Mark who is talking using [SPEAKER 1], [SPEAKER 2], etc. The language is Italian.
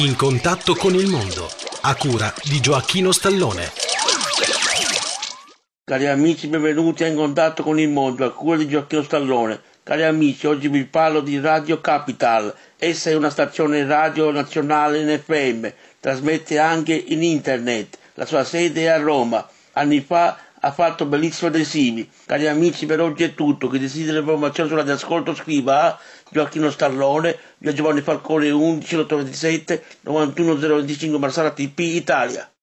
[SPEAKER 1] In contatto con il mondo, a cura di Gioacchino Stallone.
[SPEAKER 2] Cari amici, benvenuti a In contatto con il mondo, a cura di Gioacchino Stallone. Cari amici, oggi vi parlo di Radio Capital. Essa è una stazione radio nazionale in FM, trasmette anche in internet. La sua sede è a Roma. Anni fa ha fatto bellissimi adesivi. Cari amici, per oggi è tutto. Chi desidera informazioni sulla di ascolto scriva a Gioacchino Stallone, via Giovanni Falcone 11 827 91025 Marsala TP Italia.